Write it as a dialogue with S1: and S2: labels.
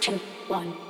S1: two, one.